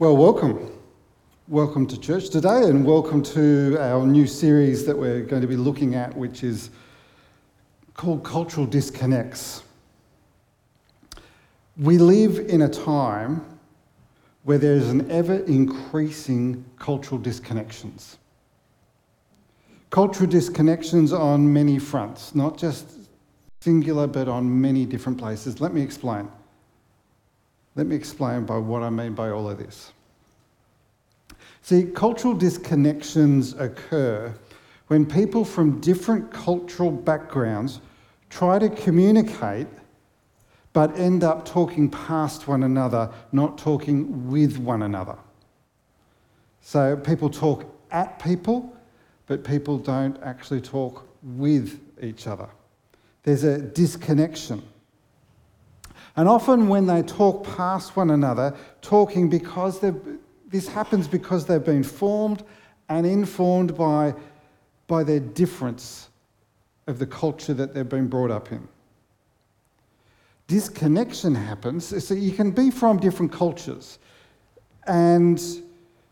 Well, welcome. Welcome to church today, and welcome to our new series that we're going to be looking at, which is called Cultural Disconnects. We live in a time where there's an ever increasing cultural disconnections. Cultural disconnections on many fronts, not just singular, but on many different places. Let me explain. Let me explain by what I mean by all of this. See, cultural disconnections occur when people from different cultural backgrounds try to communicate but end up talking past one another, not talking with one another. So people talk at people, but people don't actually talk with each other. There's a disconnection. And often, when they talk past one another, talking because this happens because they've been formed and informed by, by their difference of the culture that they've been brought up in. Disconnection happens, so you can be from different cultures and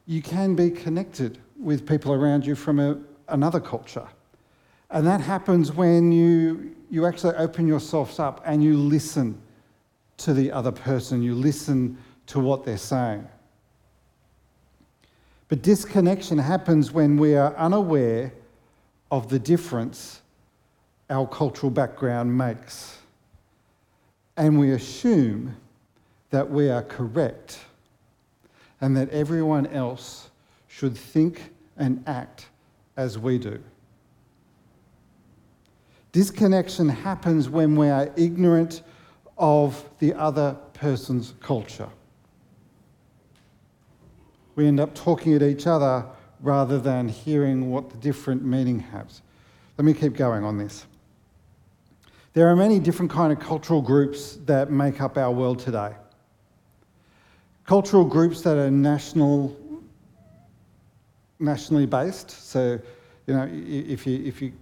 you can be connected with people around you from a, another culture. And that happens when you, you actually open yourselves up and you listen to the other person, you listen to what they're saying. But disconnection happens when we are unaware of the difference our cultural background makes. And we assume that we are correct and that everyone else should think and act as we do. Disconnection happens when we are ignorant of the other person's culture. We end up talking at each other rather than hearing what the different meaning has. Let me keep going on this. There are many different kind of cultural groups that make up our world today. Cultural groups that are national, nationally based. So, you know, if you if you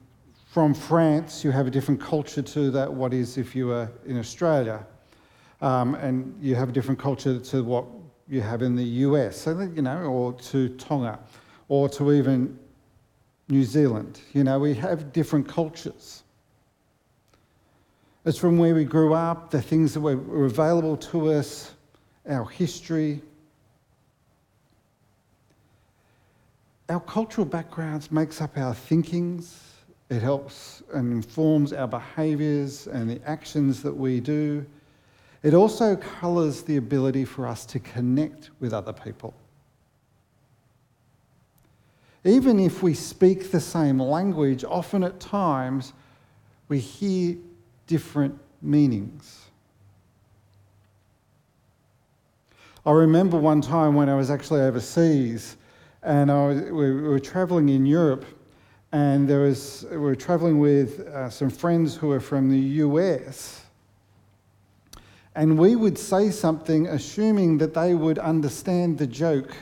from France, you have a different culture to that what is if you were in Australia. Um, and you have a different culture to what you have in the US, so that, you know, or to Tonga, or to even New Zealand. You know, we have different cultures. It's from where we grew up, the things that were available to us, our history. Our cultural backgrounds makes up our thinkings, it helps and informs our behaviours and the actions that we do. It also colours the ability for us to connect with other people. Even if we speak the same language, often at times we hear different meanings. I remember one time when I was actually overseas and was, we were travelling in Europe and there was, we were traveling with uh, some friends who were from the US. And we would say something assuming that they would understand the joke,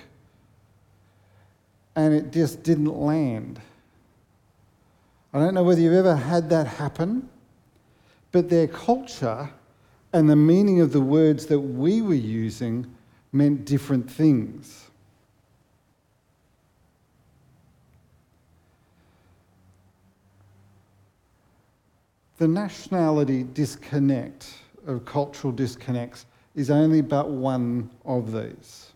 and it just didn't land. I don't know whether you've ever had that happen, but their culture and the meaning of the words that we were using meant different things. The nationality disconnect of cultural disconnects is only but one of these.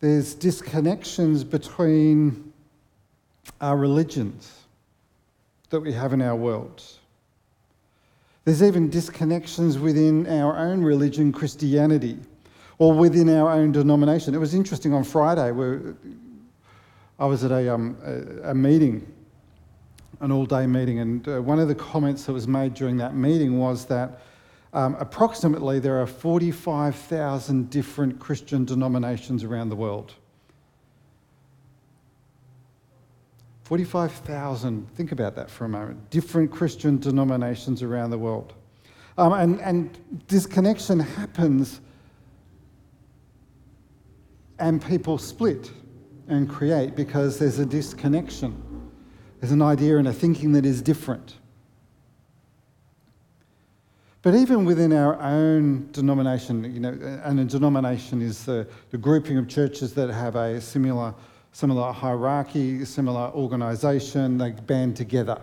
There's disconnections between our religions that we have in our world. There's even disconnections within our own religion, Christianity, or within our own denomination. It was interesting on Friday where I was at a, um, a, a meeting an all day meeting. And uh, one of the comments that was made during that meeting was that um, approximately there are 45,000 different Christian denominations around the world. 45,000, think about that for a moment, different Christian denominations around the world. Um, and, and disconnection happens and people split and create because there's a disconnection. There's an idea and a thinking that is different. But even within our own denomination, you know, and a denomination is the, the grouping of churches that have a similar, similar hierarchy, similar organisation, they band together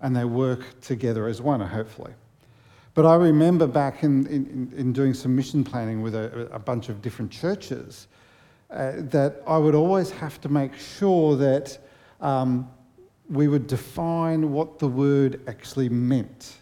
and they work together as one, hopefully. But I remember back in, in, in doing some mission planning with a, a bunch of different churches uh, that I would always have to make sure that um, we would define what the word actually meant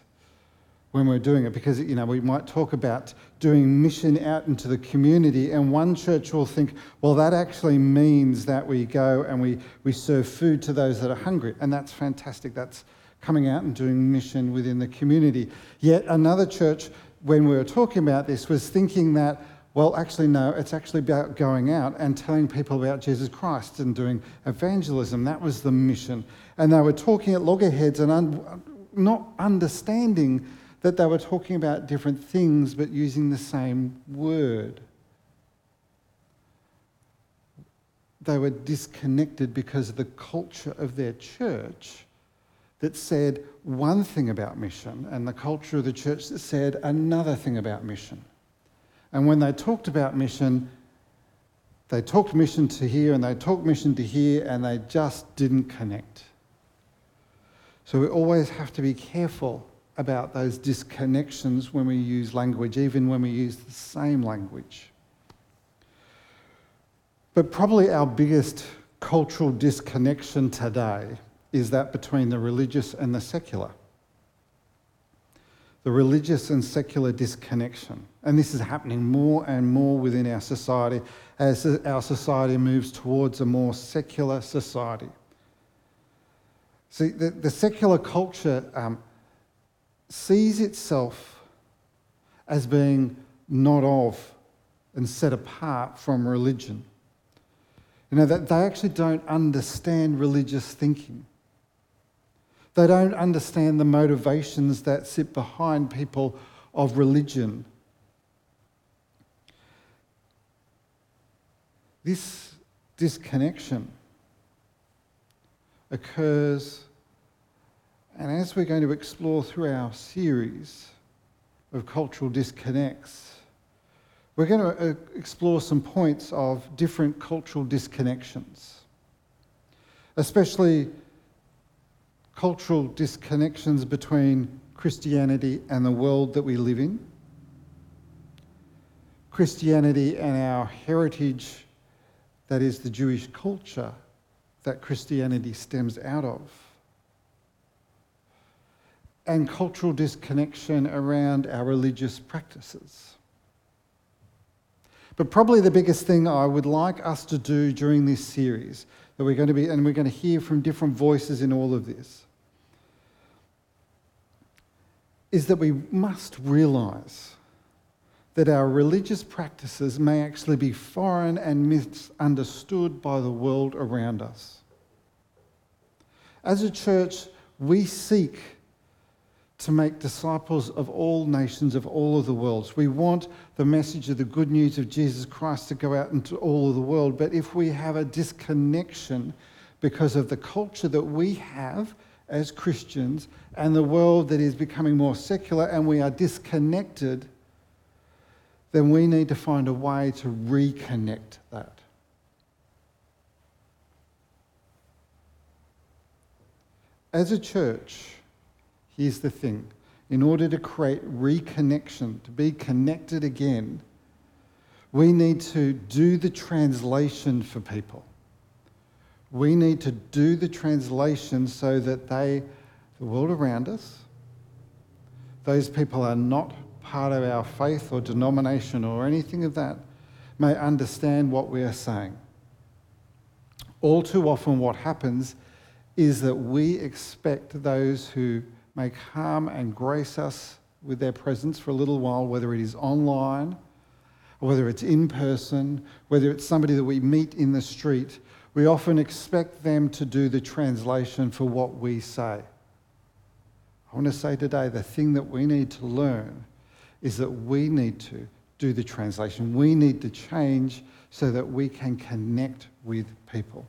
when we're doing it because you know we might talk about doing mission out into the community and one church will think well that actually means that we go and we, we serve food to those that are hungry and that's fantastic. That's coming out and doing mission within the community. Yet another church when we were talking about this was thinking that well actually no it's actually about going out and telling people about jesus christ and doing evangelism that was the mission and they were talking at loggerheads and un- not understanding that they were talking about different things but using the same word. They were disconnected because of the culture of their church that said one thing about mission and the culture of the church that said another thing about mission. And when they talked about mission, they talked mission to here and they talked mission to here and they just didn't connect. So we always have to be careful about those disconnections when we use language, even when we use the same language. But probably our biggest cultural disconnection today is that between the religious and the secular. The religious and secular disconnection. And this is happening more and more within our society as our society moves towards a more secular society. See, the, the secular culture um, sees itself as being not of and set apart from religion. You know, that they actually don't understand religious thinking. They don't understand the motivations that sit behind people of religion. This disconnection occurs and as we're going to explore through our series of cultural disconnects, we're going to uh, explore some points of different cultural disconnections, especially cultural disconnections between Christianity and the world that we live in, Christianity and our heritage, that is the Jewish culture that Christianity stems out of and cultural disconnection around our religious practices. But probably the biggest thing I would like us to do during this series, that we're going to be, and we're going to hear from different voices in all of this, is that we must realize that our religious practices may actually be foreign and misunderstood by the world around us. As a church, we seek to make disciples of all nations of all of the worlds. We want the message of the good news of Jesus Christ to go out into all of the world. But if we have a disconnection because of the culture that we have as Christians and the world that is becoming more secular and we are disconnected, then we need to find a way to reconnect that. As a church, Here's the thing in order to create reconnection, to be connected again, we need to do the translation for people. We need to do the translation so that they, the world around us, those people are not part of our faith or denomination or anything of that, may understand what we are saying. All too often, what happens is that we expect those who may come and grace us with their presence for a little while, whether it is online, whether it's in person, whether it's somebody that we meet in the street. We often expect them to do the translation for what we say. I want to say today the thing that we need to learn is that we need to do the translation. We need to change so that we can connect with people.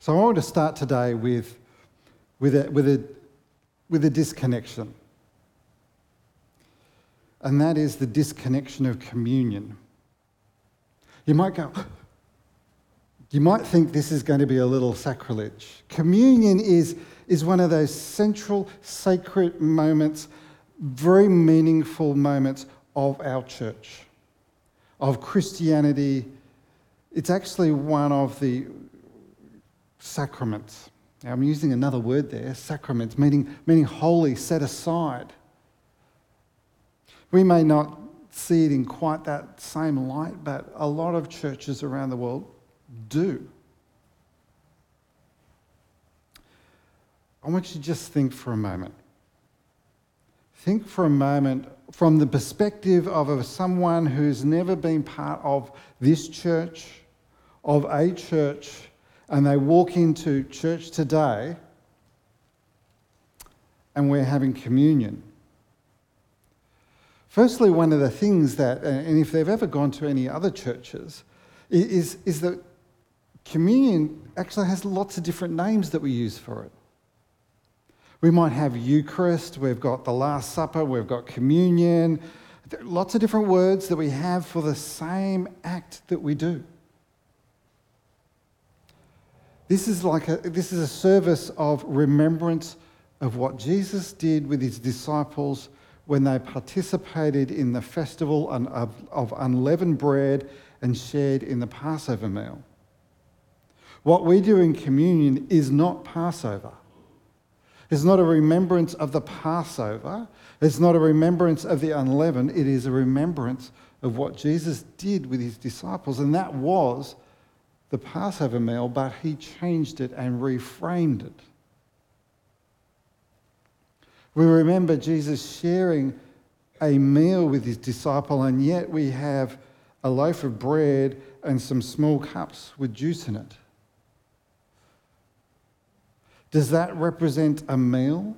So I want to start today with with a, with a, with a disconnection. And that is the disconnection of communion. You might go, you might think this is going to be a little sacrilege. Communion is, is one of those central sacred moments, very meaningful moments of our church, of Christianity. It's actually one of the sacraments. Now, I'm using another word there, sacraments, meaning, meaning holy, set aside. We may not see it in quite that same light, but a lot of churches around the world do. I want you to just think for a moment. Think for a moment from the perspective of someone who's never been part of this church, of a church, and they walk into church today and we're having communion. Firstly, one of the things that, uh, and if they've ever gone to any other churches, is, is that communion actually has lots of different names that we use for it. We might have Eucharist, we've got the Last Supper, we've got communion, lots of different words that we have for the same act that we do. This is like a, this is a service of remembrance of what Jesus did with his disciples when they participated in the festival of, unleavened bread and shared in the Passover meal. What we do in communion is not Passover. It's not a remembrance of the Passover. It's not a remembrance of the unleavened. It is a remembrance of what Jesus did with his disciples. And that was the Passover meal, but he changed it and reframed it. We remember Jesus sharing a meal with his disciple, and yet we have a loaf of bread and some small cups with juice in it. Does that represent a meal?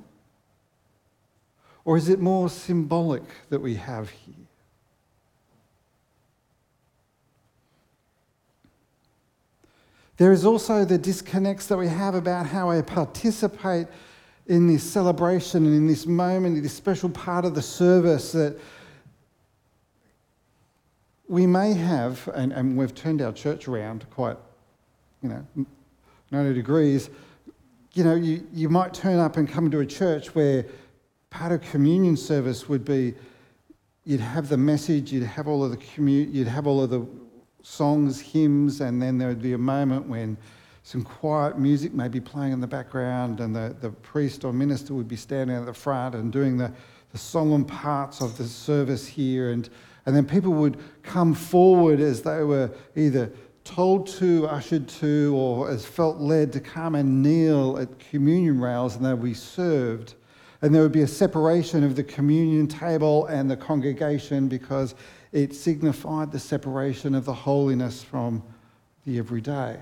Or is it more symbolic that we have here? There is also the disconnects that we have about how I participate in this celebration and in this moment, in this special part of the service that we may have, and, and we've turned our church around quite, you know, 90 degrees. You know, you, you might turn up and come to a church where part of communion service would be you'd have the message, you'd have all of the commu- you'd have all of the songs, hymns, and then there would be a moment when some quiet music may be playing in the background, and the, the priest or minister would be standing at the front and doing the, the solemn parts of the service here. And, and then people would come forward as they were either told to, ushered to, or as felt led to come and kneel at communion rails, and they would be served. And there would be a separation of the communion table and the congregation because it signified the separation of the holiness from the everyday.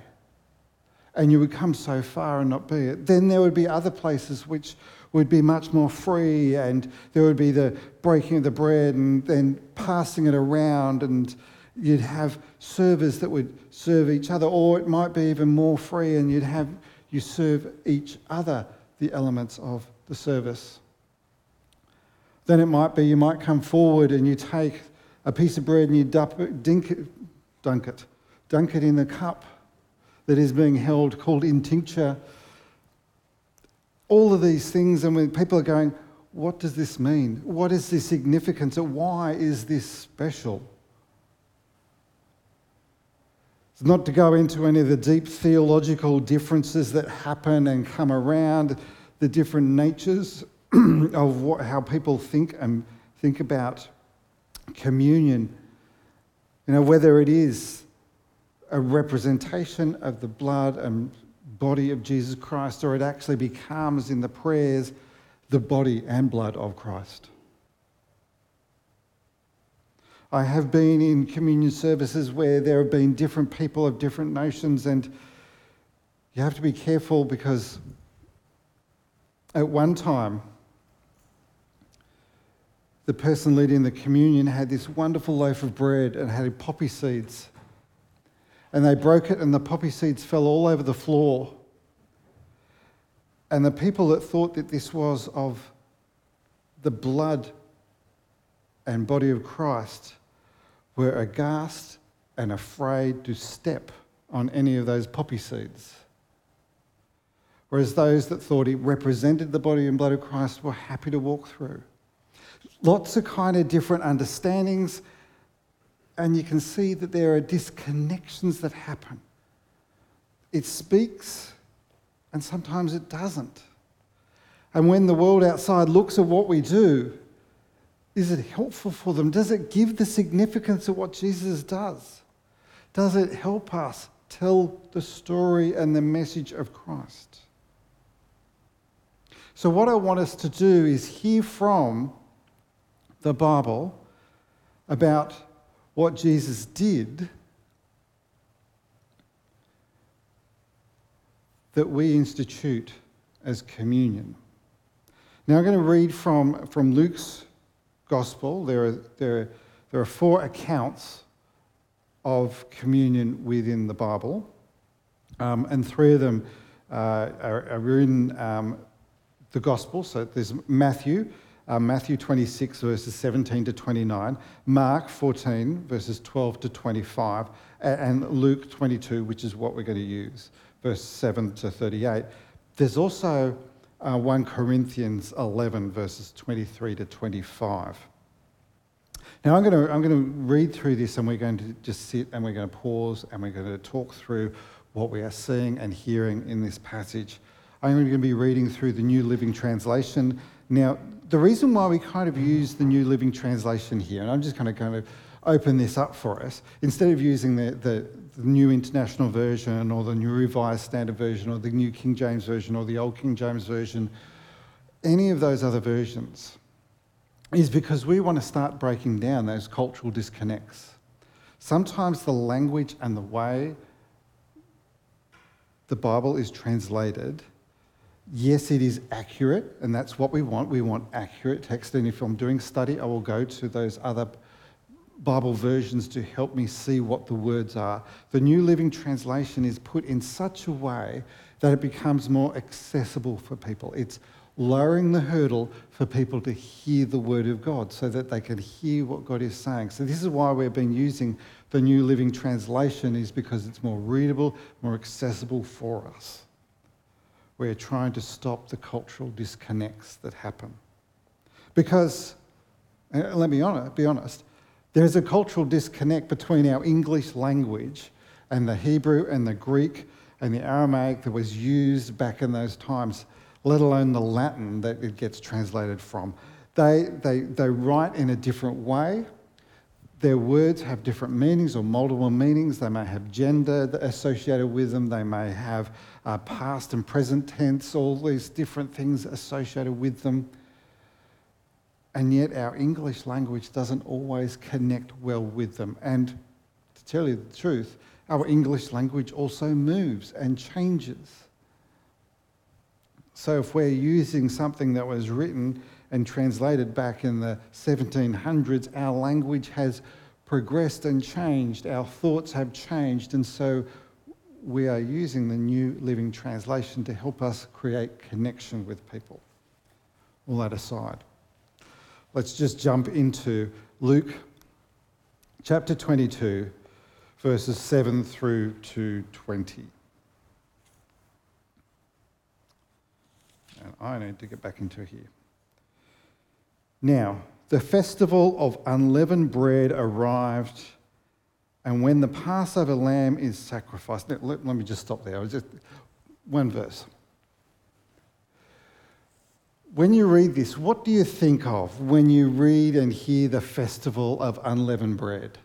And you would come so far and not be it. Then there would be other places which would be much more free, and there would be the breaking of the bread and then passing it around, and you'd have servers that would serve each other, or it might be even more free, and you'd have you serve each other the elements of the service. Then it might be you might come forward and you take a piece of bread and you dunk dunk it, dunk it in the cup that is being held called intinction. All of these things, and when people are going, what does this mean? What is the significance? Why is this special? It's not to go into any of the deep theological differences that happen and come around, the different natures of what, how people think and think about communion, you know, whether it is a representation of the blood and body of Jesus Christ or it actually becomes in the prayers the body and blood of Christ. I have been in communion services where there have been different people of different nations, and you have to be careful because at one time, the person leading the communion had this wonderful loaf of bread and had poppy seeds. And they broke it, and the poppy seeds fell all over the floor. And the people that thought that this was of the blood and body of Christ were aghast and afraid to step on any of those poppy seeds. Whereas those that thought it represented the body and blood of Christ were happy to walk through. Lots of kind of different understandings, and you can see that there are disconnections that happen. It speaks, and sometimes it doesn't. And when the world outside looks at what we do, is it helpful for them? Does it give the significance of what Jesus does? Does it help us tell the story and the message of Christ? So, what I want us to do is hear from the Bible about what Jesus did that we institute as communion. Now, I'm going to read from, from Luke's Gospel. There are, there, are, there are four accounts of communion within the Bible, um, and three of them uh, are, are, in um, the Gospel. So there's Matthew, uh, Matthew 26, verses 17 to 29, Mark 14, verses 12 to 25, and Luke 22, which is what we're going to use, verse 7 to 38. There's also uh, 1 Corinthians 11, verses 23 to 25. Now, I'm going, to, I'm going to read through this and we're going to just sit and we're going to pause and we're going to talk through what we are seeing and hearing in this passage. I'm going to be reading through the New Living Translation. Now, the reason why we kind of use the New Living Translation here, and I'm just kind of open this up for us, instead of using the, the, the New International Version or the New Revised Standard Version or the New King James Version or the Old King James Version, any of those other versions, is because we want to start breaking down those cultural disconnects. Sometimes the language and the way the Bible is translated, yes, it is accurate, and that's what we want. We want accurate text. And if I'm doing study, I will go to those other Bible versions to help me see what the words are. The New Living Translation is put in such a way that it becomes more accessible for people. It's lowering the hurdle for people to hear the Word of God so that they can hear what God is saying. So, this is why we've been using the New Living Translation, is because it's more readable, more accessible for us. We're trying to stop the cultural disconnects that happen. Because, uh, let me be honest, there's a cultural disconnect between our English language and the Hebrew and the Greek and the Aramaic that was used back in those times, let alone the Latin that it gets translated from. They, they, they write in a different way. Their words have different meanings or multiple meanings. They may have gender associated with them. They may have uh, past and present tense, all these different things associated with them. And yet, our English language doesn't always connect well with them. And to tell you the truth, our English language also moves and changes. So, if we're using something that was written and translated back in the 1700s, our language has progressed and changed, our thoughts have changed, and so we are using the New Living Translation to help us create connection with people. All that aside. Let's just jump into Luke chapter 22, verses 7 through to 20. And I need to get back into here. Now, the festival of unleavened bread arrived, and when the Passover lamb is sacrificed. Let, let, me just stop there. Just one verse when you read this, what do you think of when you read and hear the festival of unleavened bread?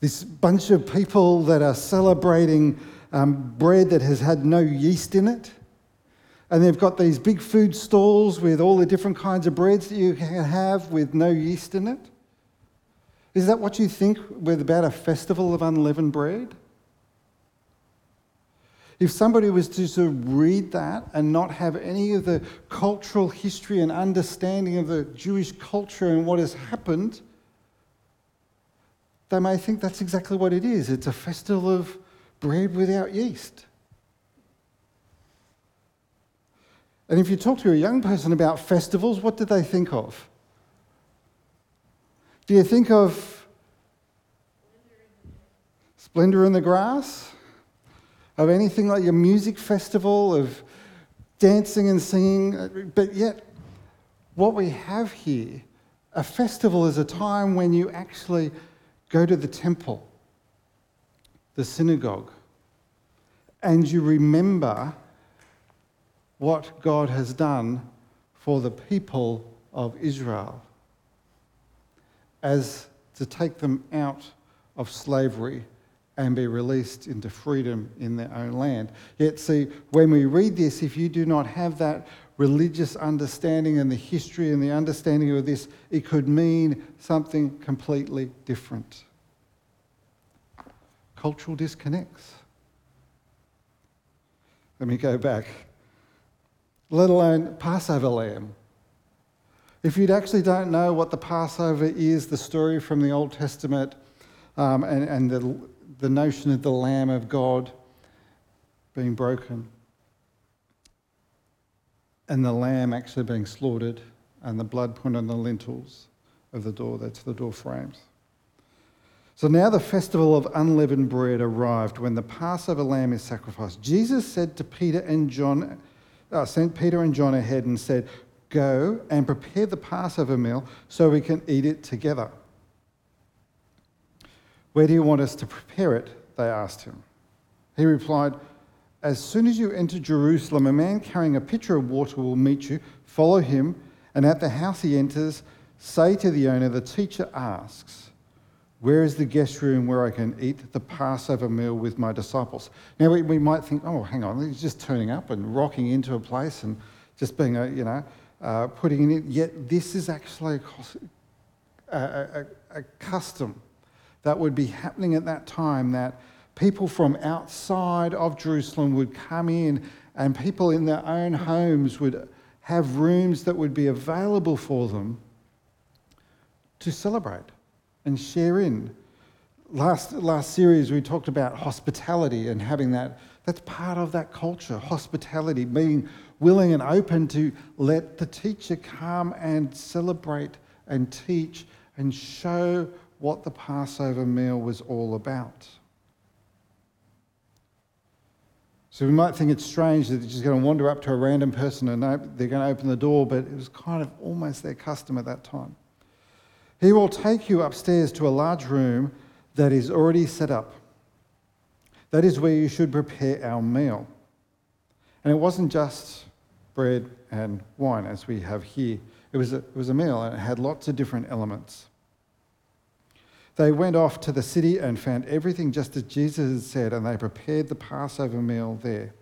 This bunch of people that are celebrating um, bread that has had no yeast in it. And they've got these big food stalls with all the different kinds of breads that you can have with no yeast in it. Is that what you think with about a festival of unleavened bread? If somebody was to sort of read that and not have any of the cultural history and understanding of the Jewish culture and what has happened, they may think that's exactly what it is. It's a festival of bread without yeast. And if you talk to a young person about festivals, what do they think of? Do you think of Splendour in the Grass? Of anything like your music festival, of dancing and singing? But yet, what we have here, a festival is a time when you actually go to the temple, the synagogue, and you remember what God has done for the people of Israel as to take them out of slavery and be released into freedom in their own land. Yet, see, when we read this, if you do not have that religious understanding and the history and the understanding of this, it could mean something completely different. Cultural disconnects. Let me go back let alone Passover lamb. If you actually don't know what the Passover is, the story from the Old Testament, um, and, and the, the notion of the Lamb of God being broken, and the lamb actually being slaughtered, and the blood put on the lintels of the door, that's the door frames. So now the festival of unleavened bread arrived when the Passover lamb is sacrificed. Jesus said to Peter and John, uh, sent Peter and John ahead and said, Go and prepare the Passover meal so we can eat it together. Where do you want us to prepare it? They asked him. He replied, As soon as you enter Jerusalem, a man carrying a pitcher of water will meet you. Follow him, and at the house he enters, say to the owner, The teacher asks, where is the guest room where I can eat the Passover meal with my disciples? Now, we, we might think, oh, hang on, he's just turning up and rocking into a place and just being, a, you know, uh, putting in it. Yet, this is actually a, a, a custom that would be happening at that time that people from outside of Jerusalem would come in and people in their own homes would have rooms that would be available for them to celebrate and share in. Last, last series, we talked about hospitality and having that. That's part of that culture, hospitality, being willing and open to let the teacher come and celebrate and teach and show what the Passover meal was all about. So we might think it's strange that they're just going to wander up to a random person and they're going to open the door, but it was kind of almost their custom at that time. He will take you upstairs to a large room that is already set up. That is where you should prepare our meal. And it wasn't just bread and wine as we have here, it was a, it was a meal and it had lots of different elements. They went off to the city and found everything just as Jesus had said, and they prepared the Passover meal there.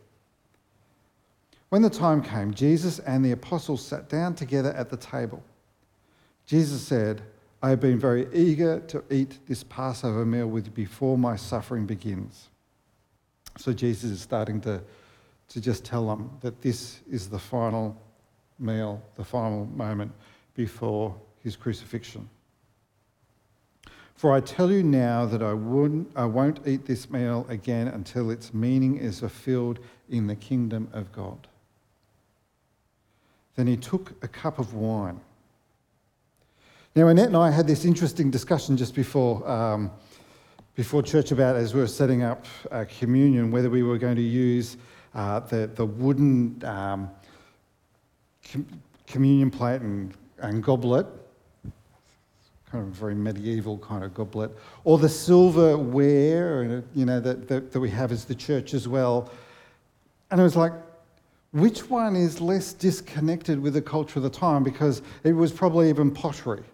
When the time came, Jesus and the apostles sat down together at the table. Jesus said, I have been very eager to eat this Passover meal with you before my suffering begins. So Jesus is starting to, to just tell them that this is the final meal, the final moment before his crucifixion. For I tell you now that I, wouldn't, I won't eat this meal again until its meaning is fulfilled in the kingdom of God. Then he took a cup of wine. Now, Annette and I had this interesting discussion just before, um, before church about as we were setting up uh, communion, whether we were going to use uh, the, the wooden um, com- communion plate and, and goblet, kind of very medieval kind of goblet, or the silverware, you know, that, that, that we have as the church as well. And it was like, which one is less disconnected with the culture of the time? Because it was probably even pottery.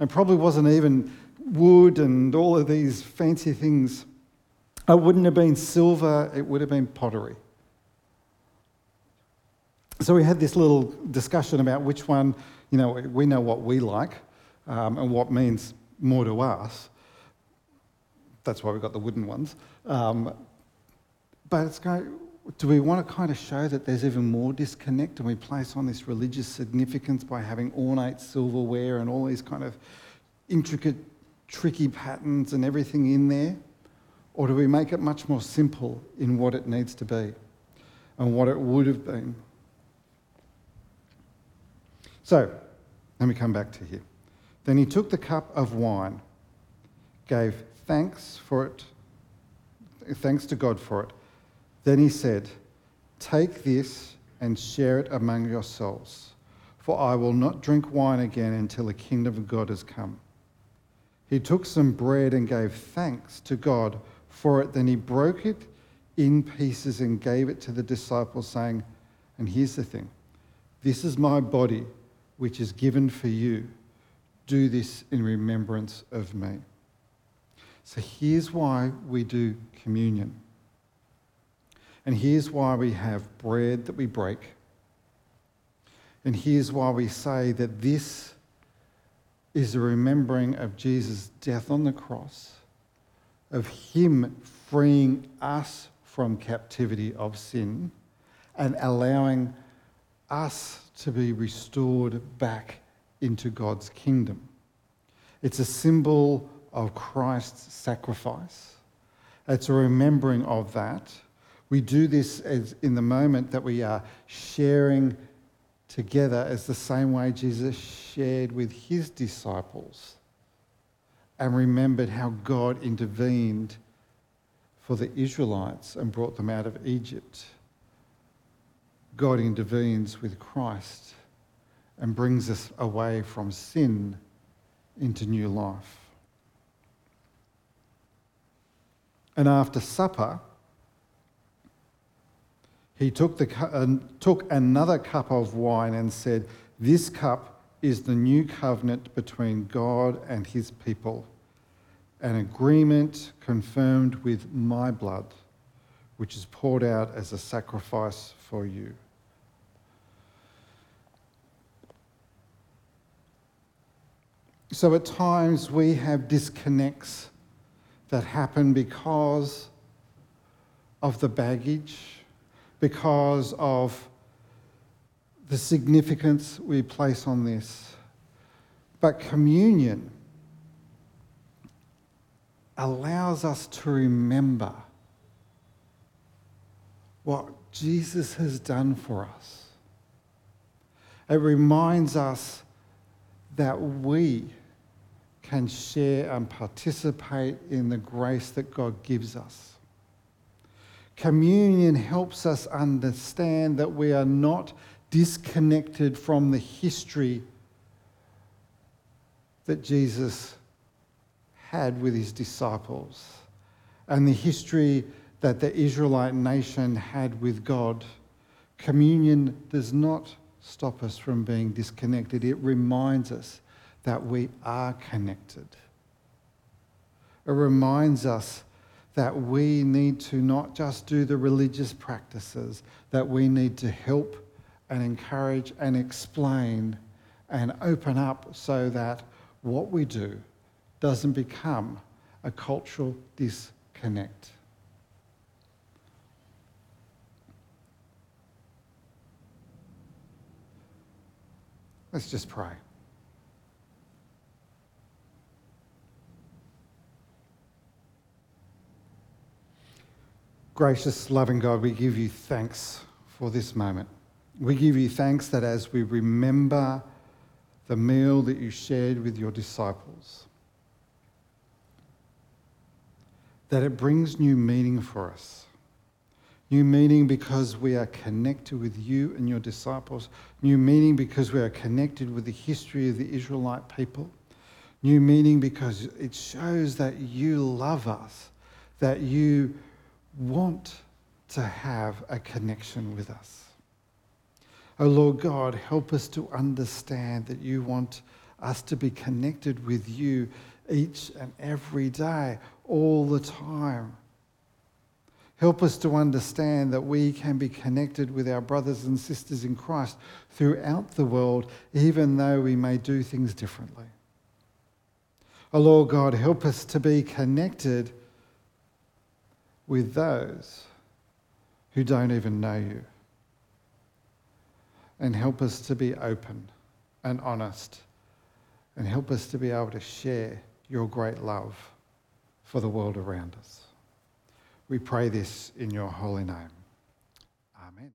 It probably wasn't even wood and all of these fancy things. It wouldn't have been silver, it would have been pottery. So we had this little discussion about which one, you know, we know what we like um, and what means more to us. That's why we've got the wooden ones. Um, but it's going, do we want to kind of show that there's even more disconnect and we place on this religious significance by having ornate silverware and all these kind of intricate, tricky patterns and everything in there? Or do we make it much more simple in what it needs to be and what it would have been? So, let me come back to here. Then he took the cup of wine, gave thanks for it, thanks to God for it. Then he said, Take this and share it among yourselves, for I will not drink wine again until the kingdom of God has come. He took some bread and gave thanks to God for it. Then he broke it in pieces and gave it to the disciples, saying, And here's the thing this is my body, which is given for you. Do this in remembrance of me. So here's why we do communion. And here's why we have bread that we break. And here's why we say that this is a remembering of Jesus' death on the cross, of Him freeing us from captivity of sin and allowing us to be restored back into God's kingdom. It's a symbol of Christ's sacrifice. It's a remembering of that. We do this in the moment that we are sharing together as the same way Jesus shared with his disciples and remembered how God intervened for the Israelites and brought them out of Egypt. God intervenes with Christ and brings us away from sin into new life. And after supper, he took, the, took another cup of wine and said, This cup is the new covenant between God and his people, an agreement confirmed with my blood, which is poured out as a sacrifice for you. So at times we have disconnects that happen because of the baggage because of the significance we place on this. But communion allows us to remember what Jesus has done for us. It reminds us that we can share and participate in the grace that God gives us. Communion helps us understand that we are not disconnected from the history that Jesus had with his disciples and the history that the Israelite nation had with God. Communion does not stop us from being disconnected, it reminds us that we are connected. It reminds us that we need to not just do the religious practices, that we need to help and encourage and explain and open up so that what we do doesn't become a cultural disconnect. Let's just pray. Gracious, loving God, we give you thanks for this moment. We give you thanks that as we remember the meal that you shared with your disciples, that it brings new meaning for us. New meaning because we are connected with you and your disciples. New meaning because we are connected with the history of the Israelite people. New meaning because it shows that you love us, that you want to have a connection with us. Oh Lord God, help us to understand that you want us to be connected with you each and every day, all the time. Help us to understand that we can be connected with our brothers and sisters in Christ throughout the world, even though we may do things differently. Oh Lord God, help us to be connected with those who don't even know you. And help us to be open and honest. And help us to be able to share your great love for the world around us. We pray this in your holy name.